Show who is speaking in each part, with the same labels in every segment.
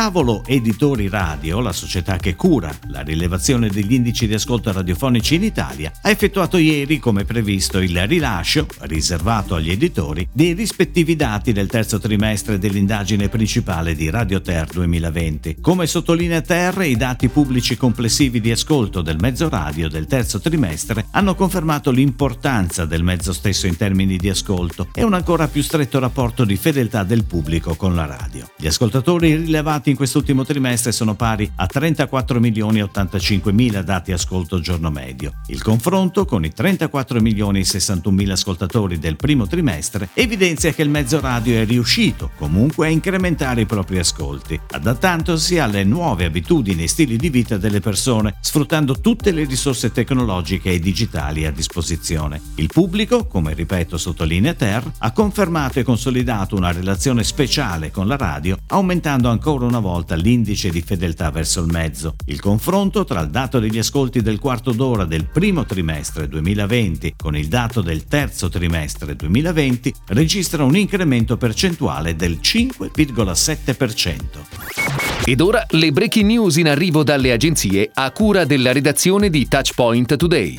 Speaker 1: Tavolo Editori Radio, la società che cura la rilevazione degli indici di ascolto radiofonici in Italia, ha effettuato ieri, come previsto, il rilascio, riservato agli editori, dei rispettivi dati del terzo trimestre dell'indagine principale di Radio Ter 2020. Come sottolinea Ter, i dati pubblici complessivi di ascolto del mezzo radio del terzo trimestre hanno confermato l'importanza del mezzo stesso in termini di ascolto e un ancora più stretto rapporto di fedeltà del pubblico con la radio. Gli ascoltatori rilevati in quest'ultimo trimestre sono pari a 34 milioni 85 mila dati ascolto giorno medio. Il confronto con i 34 milioni 61 mila ascoltatori del primo trimestre evidenzia che il mezzo radio è riuscito comunque a incrementare i propri ascolti, adattandosi alle nuove abitudini e stili di vita delle persone, sfruttando tutte le risorse tecnologiche e digitali a disposizione. Il pubblico, come ripeto sottolinea Ter, ha confermato e consolidato una relazione speciale con la radio, aumentando ancora una volta l'indice di fedeltà verso il mezzo. Il confronto tra il dato degli ascolti del quarto d'ora del primo trimestre 2020 con il dato del terzo trimestre 2020 registra un incremento percentuale del 5,7%.
Speaker 2: Ed ora le breaking news in arrivo dalle agenzie a cura della redazione di Touchpoint Today.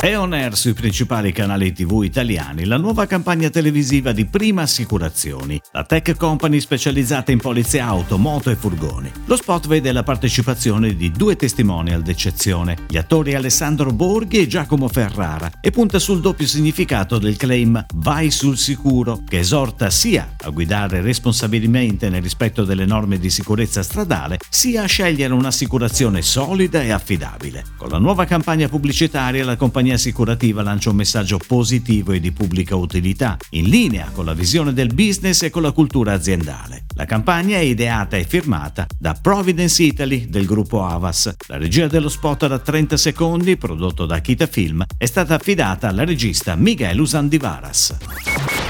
Speaker 1: È on air sui principali canali TV italiani la nuova campagna televisiva di Prima Assicurazioni, la tech company specializzata in polizze auto, moto e furgoni. Lo spot vede la partecipazione di due testimonial d'eccezione, gli attori Alessandro Borghi e Giacomo Ferrara, e punta sul doppio significato del claim Vai sul sicuro, che esorta sia a guidare responsabilmente nel rispetto delle norme di sicurezza stradale, sia a scegliere un'assicurazione solida e affidabile. Con la nuova campagna pubblicitaria la compagnia assicurativa lancia un messaggio positivo e di pubblica utilità, in linea con la visione del business e con la cultura aziendale. La campagna è ideata e firmata da Providence Italy del gruppo Avas. La regia dello spot da 30 secondi, prodotto da Kita Film, è stata affidata alla regista Miguel Usandivaras.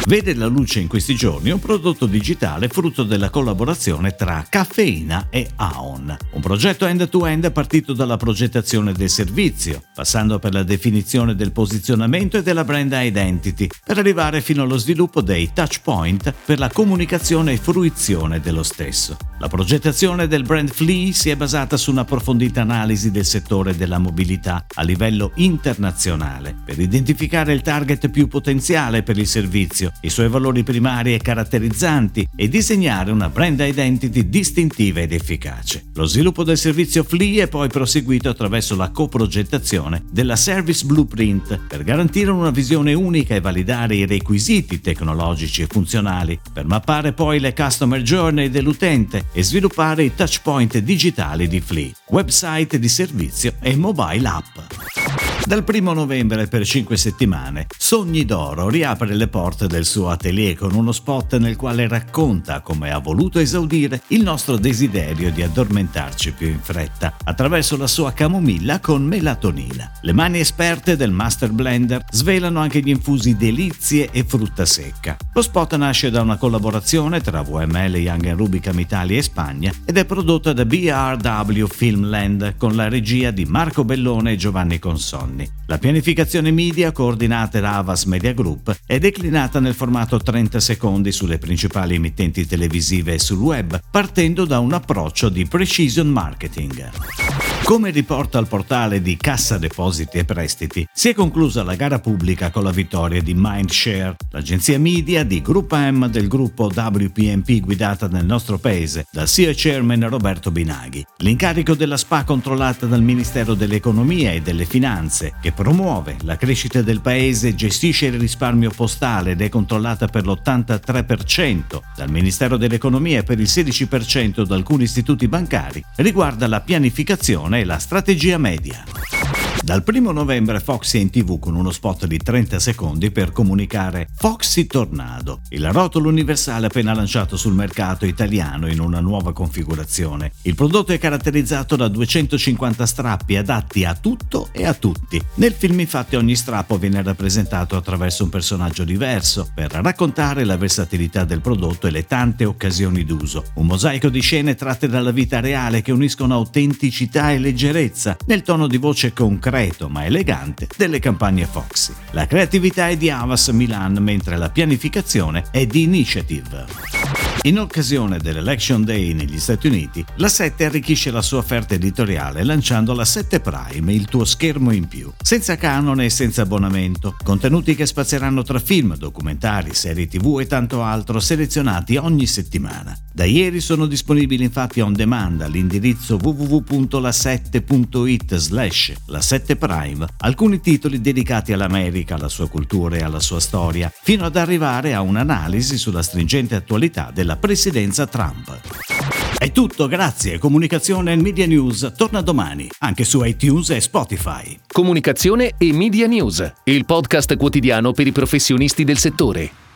Speaker 1: Vede la luce in questi giorni un prodotto digitale frutto della collaborazione tra Caffeina e Aon, un progetto end-to-end partito dalla progettazione del servizio, passando per la definizione del posizionamento e della brand identity, per arrivare fino allo sviluppo dei touchpoint per la comunicazione e fruizione dello stesso. La progettazione del brand Flea si è basata su un'approfondita analisi del settore della mobilità a livello internazionale, per identificare il target più potenziale per il servizio i suoi valori primari e caratterizzanti e disegnare una brand identity distintiva ed efficace. Lo sviluppo del servizio Flea è poi proseguito attraverso la coprogettazione della Service Blueprint per garantire una visione unica e validare i requisiti tecnologici e funzionali, per mappare poi le customer journey dell'utente e sviluppare i touchpoint digitali di Flea, website di servizio e mobile app. Dal 1 novembre per 5 settimane, Sogni d'Oro riapre le porte del suo atelier con uno spot nel quale racconta come ha voluto esaudire il nostro desiderio di addormentarci più in fretta attraverso la sua camomilla con melatonina. Le mani esperte del Master Blender svelano anche gli infusi delizie e frutta secca. Lo spot nasce da una collaborazione tra VML Young Rubicam Italia e Spagna ed è prodotto da BRW Filmland con la regia di Marco Bellone e Giovanni Consonni anni. La pianificazione media, coordinata da Avas Media Group, è declinata nel formato 30 secondi sulle principali emittenti televisive e sul web, partendo da un approccio di precision marketing. Come riporta il portale di Cassa Depositi e Prestiti, si è conclusa la gara pubblica con la vittoria di Mindshare, l'agenzia media di Group M del gruppo WPMP guidata nel nostro paese dal CEO Chairman Roberto Binaghi. L'incarico della SPA controllata dal Ministero dell'Economia e delle Finanze, che promuove la crescita del paese, gestisce il risparmio postale ed è controllata per l'83% dal Ministero dell'Economia e per il 16% da alcuni istituti bancari, riguarda la pianificazione e la strategia media. Dal 1 novembre Foxy è in tv con uno spot di 30 secondi per comunicare Foxy Tornado, il rotolo universale appena lanciato sul mercato italiano in una nuova configurazione. Il prodotto è caratterizzato da 250 strappi adatti a tutto e a tutti. Nel film infatti ogni strappo viene rappresentato attraverso un personaggio diverso per raccontare la versatilità del prodotto e le tante occasioni d'uso. Un mosaico di scene tratte dalla vita reale che uniscono autenticità e leggerezza nel tono di voce concreto ma elegante delle campagne Foxy. La creatività è di Avas Milan mentre la pianificazione è di Initiative. In occasione dell'Election Day negli Stati Uniti, la 7 arricchisce la sua offerta editoriale lanciando la 7 Prime, il tuo schermo in più, senza canone e senza abbonamento, contenuti che spazieranno tra film, documentari, serie tv e tanto altro selezionati ogni settimana. Da ieri sono disponibili infatti on demand all'indirizzo www.la7.it slash la 7 Prime alcuni titoli dedicati all'America, alla sua cultura e alla sua storia, fino ad arrivare a un'analisi sulla stringente attualità della presidenza Trump. È tutto, grazie. Comunicazione e Media News torna domani, anche su iTunes e Spotify.
Speaker 2: Comunicazione e Media News, il podcast quotidiano per i professionisti del settore.